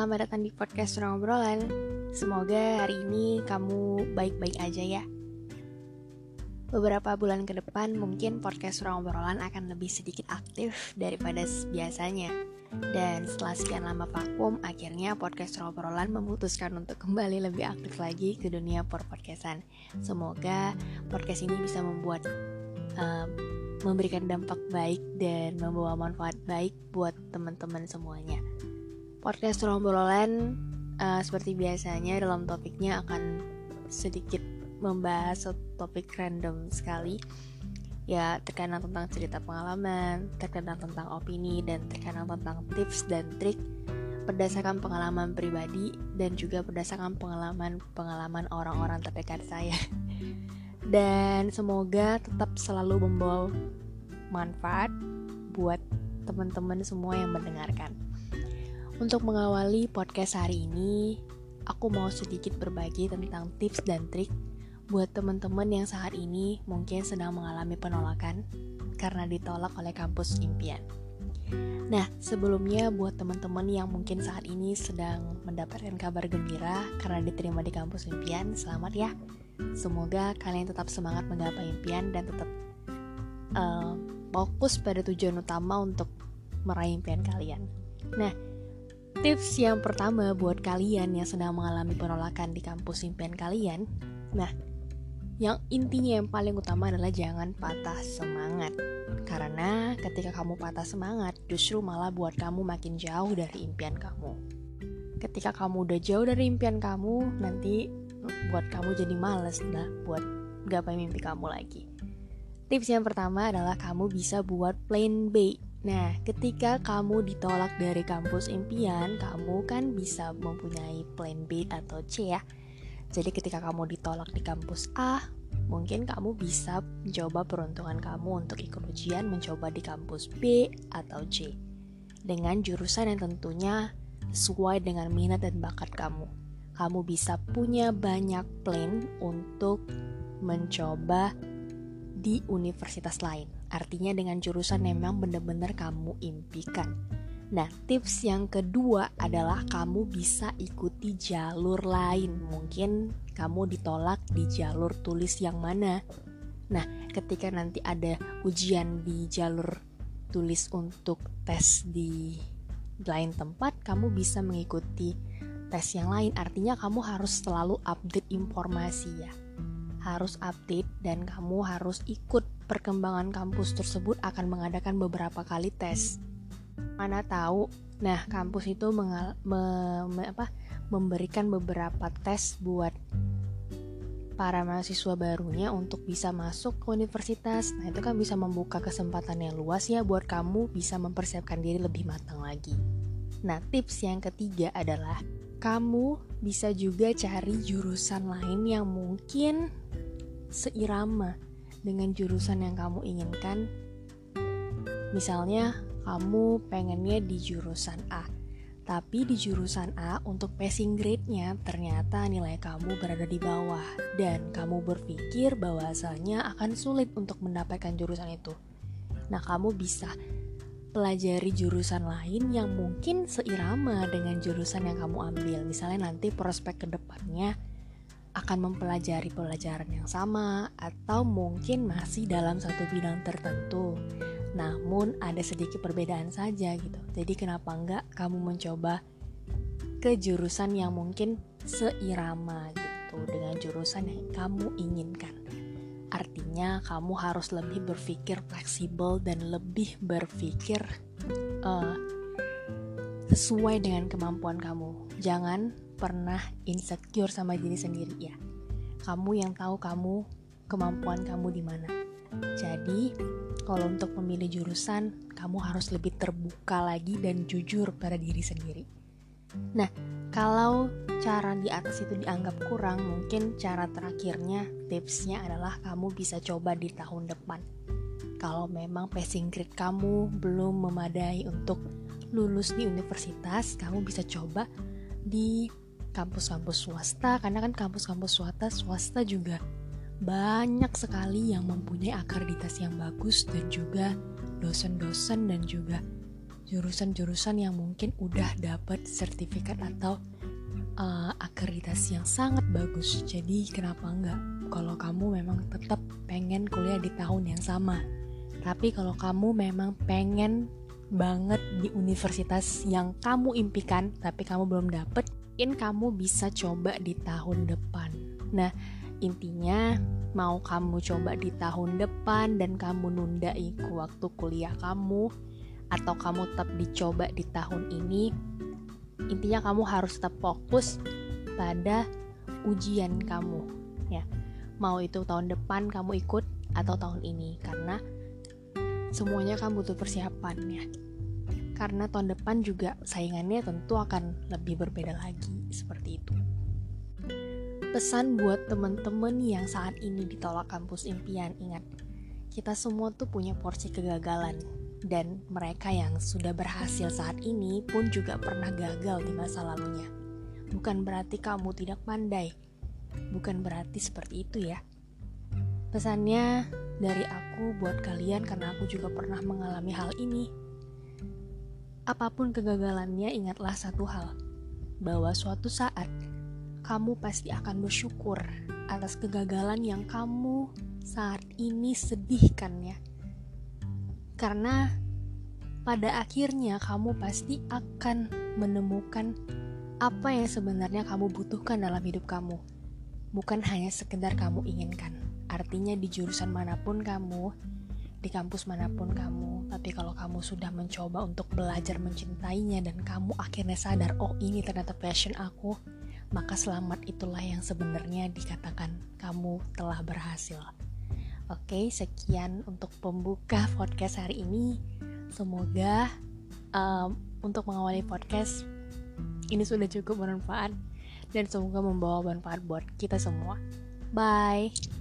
selamat datang di podcast Ruang Obrolan. Semoga hari ini kamu baik-baik aja ya. Beberapa bulan ke depan mungkin podcast Ruang Obrolan akan lebih sedikit aktif daripada biasanya. Dan setelah sekian lama vakum, akhirnya podcast Ruang Obrolan memutuskan untuk kembali lebih aktif lagi ke dunia per podcastan. Semoga podcast ini bisa membuat uh, memberikan dampak baik dan membawa manfaat baik buat teman-teman semuanya. Podcast Rombololan uh, seperti biasanya dalam topiknya akan sedikit membahas topik random sekali ya terkadang tentang cerita pengalaman, terkadang tentang opini dan terkadang tentang tips dan trik berdasarkan pengalaman pribadi dan juga berdasarkan pengalaman-pengalaman orang-orang terdekat saya. Dan semoga tetap selalu membawa manfaat buat teman-teman semua yang mendengarkan. Untuk mengawali podcast hari ini, aku mau sedikit berbagi tentang tips dan trik buat teman-teman yang saat ini mungkin sedang mengalami penolakan karena ditolak oleh kampus impian. Nah, sebelumnya buat teman-teman yang mungkin saat ini sedang mendapatkan kabar gembira karena diterima di kampus impian, selamat ya. Semoga kalian tetap semangat menggapai impian dan tetap uh, fokus pada tujuan utama untuk meraih impian kalian. Nah, Tips yang pertama buat kalian yang sedang mengalami penolakan di kampus impian kalian, nah, yang intinya yang paling utama adalah jangan patah semangat. Karena ketika kamu patah semangat, justru malah buat kamu makin jauh dari impian kamu. Ketika kamu udah jauh dari impian kamu, nanti buat kamu jadi males lah buat gapai mimpi kamu lagi. Tips yang pertama adalah kamu bisa buat plan B Nah, ketika kamu ditolak dari kampus impian, kamu kan bisa mempunyai plan B atau C ya. Jadi ketika kamu ditolak di kampus A, mungkin kamu bisa mencoba peruntungan kamu untuk ikut ujian mencoba di kampus B atau C. Dengan jurusan yang tentunya sesuai dengan minat dan bakat kamu. Kamu bisa punya banyak plan untuk mencoba di universitas lain. Artinya dengan jurusan yang memang benar-benar kamu impikan. Nah, tips yang kedua adalah kamu bisa ikuti jalur lain. Mungkin kamu ditolak di jalur tulis yang mana. Nah, ketika nanti ada ujian di jalur tulis untuk tes di lain tempat, kamu bisa mengikuti tes yang lain. Artinya kamu harus selalu update informasi ya harus update dan kamu harus ikut perkembangan kampus tersebut akan mengadakan beberapa kali tes. Mana tahu, nah kampus itu mengal me me apa, memberikan beberapa tes buat para mahasiswa barunya untuk bisa masuk ke universitas. Nah, itu kan bisa membuka kesempatan yang luas ya buat kamu bisa mempersiapkan diri lebih matang lagi. Nah, tips yang ketiga adalah kamu bisa juga cari jurusan lain yang mungkin seirama dengan jurusan yang kamu inginkan. Misalnya, kamu pengennya di jurusan A, tapi di jurusan A untuk passing grade-nya ternyata nilai kamu berada di bawah dan kamu berpikir bahwasanya akan sulit untuk mendapatkan jurusan itu. Nah, kamu bisa pelajari jurusan lain yang mungkin seirama dengan jurusan yang kamu ambil. Misalnya nanti prospek ke depannya akan mempelajari pelajaran yang sama atau mungkin masih dalam satu bidang tertentu. Namun ada sedikit perbedaan saja gitu. Jadi kenapa enggak kamu mencoba ke jurusan yang mungkin seirama gitu dengan jurusan yang kamu inginkan. Artinya kamu harus lebih berpikir fleksibel dan lebih berpikir uh, sesuai dengan kemampuan kamu. Jangan pernah insecure sama diri sendiri ya. Kamu yang tahu kamu kemampuan kamu di mana. Jadi, kalau untuk memilih jurusan, kamu harus lebih terbuka lagi dan jujur pada diri sendiri. Nah, kalau cara di atas itu dianggap kurang, mungkin cara terakhirnya, tipsnya adalah kamu bisa coba di tahun depan. Kalau memang passing grade kamu belum memadai untuk lulus di universitas, kamu bisa coba di kampus-kampus swasta karena kan kampus-kampus swasta swasta juga banyak sekali yang mempunyai akreditasi yang bagus dan juga dosen-dosen dan juga jurusan-jurusan yang mungkin udah dapat sertifikat atau uh, akreditasi yang sangat bagus. Jadi kenapa enggak? Kalau kamu memang tetap pengen kuliah di tahun yang sama. Tapi kalau kamu memang pengen banget di universitas yang kamu impikan tapi kamu belum dapet, mungkin kamu bisa coba di tahun depan. Nah, intinya mau kamu coba di tahun depan dan kamu nunda ke waktu kuliah kamu atau kamu tetap dicoba di tahun ini intinya kamu harus tetap fokus pada ujian kamu ya mau itu tahun depan kamu ikut atau tahun ini karena semuanya kan butuh persiapan ya karena tahun depan juga saingannya tentu akan lebih berbeda lagi seperti itu Pesan buat temen-temen yang saat ini ditolak kampus impian, ingat, kita semua tuh punya porsi kegagalan. Dan mereka yang sudah berhasil saat ini pun juga pernah gagal di masa lalunya. Bukan berarti kamu tidak pandai. Bukan berarti seperti itu ya. Pesannya dari aku buat kalian karena aku juga pernah mengalami hal ini. Apa pun kegagalannya, ingatlah satu hal, bahwa suatu saat kamu pasti akan bersyukur atas kegagalan yang kamu saat ini sedihkan ya. Karena pada akhirnya kamu pasti akan menemukan apa yang sebenarnya kamu butuhkan dalam hidup kamu. Bukan hanya sekedar kamu inginkan. Artinya di jurusan mana pun kamu, di kampus mana pun kamu, tapi kalau kamu sudah mencoba untuk belajar mencintainya dan kamu akhirnya sadar, oh ini ternyata passion aku, maka selamat itulah yang sebenarnya dikatakan kamu telah berhasil. Oke, sekian untuk pembuka podcast hari ini. Semoga um, untuk mengawali podcast ini sudah cukup bermanfaat dan semoga membawa manfaat buat kita semua. Bye.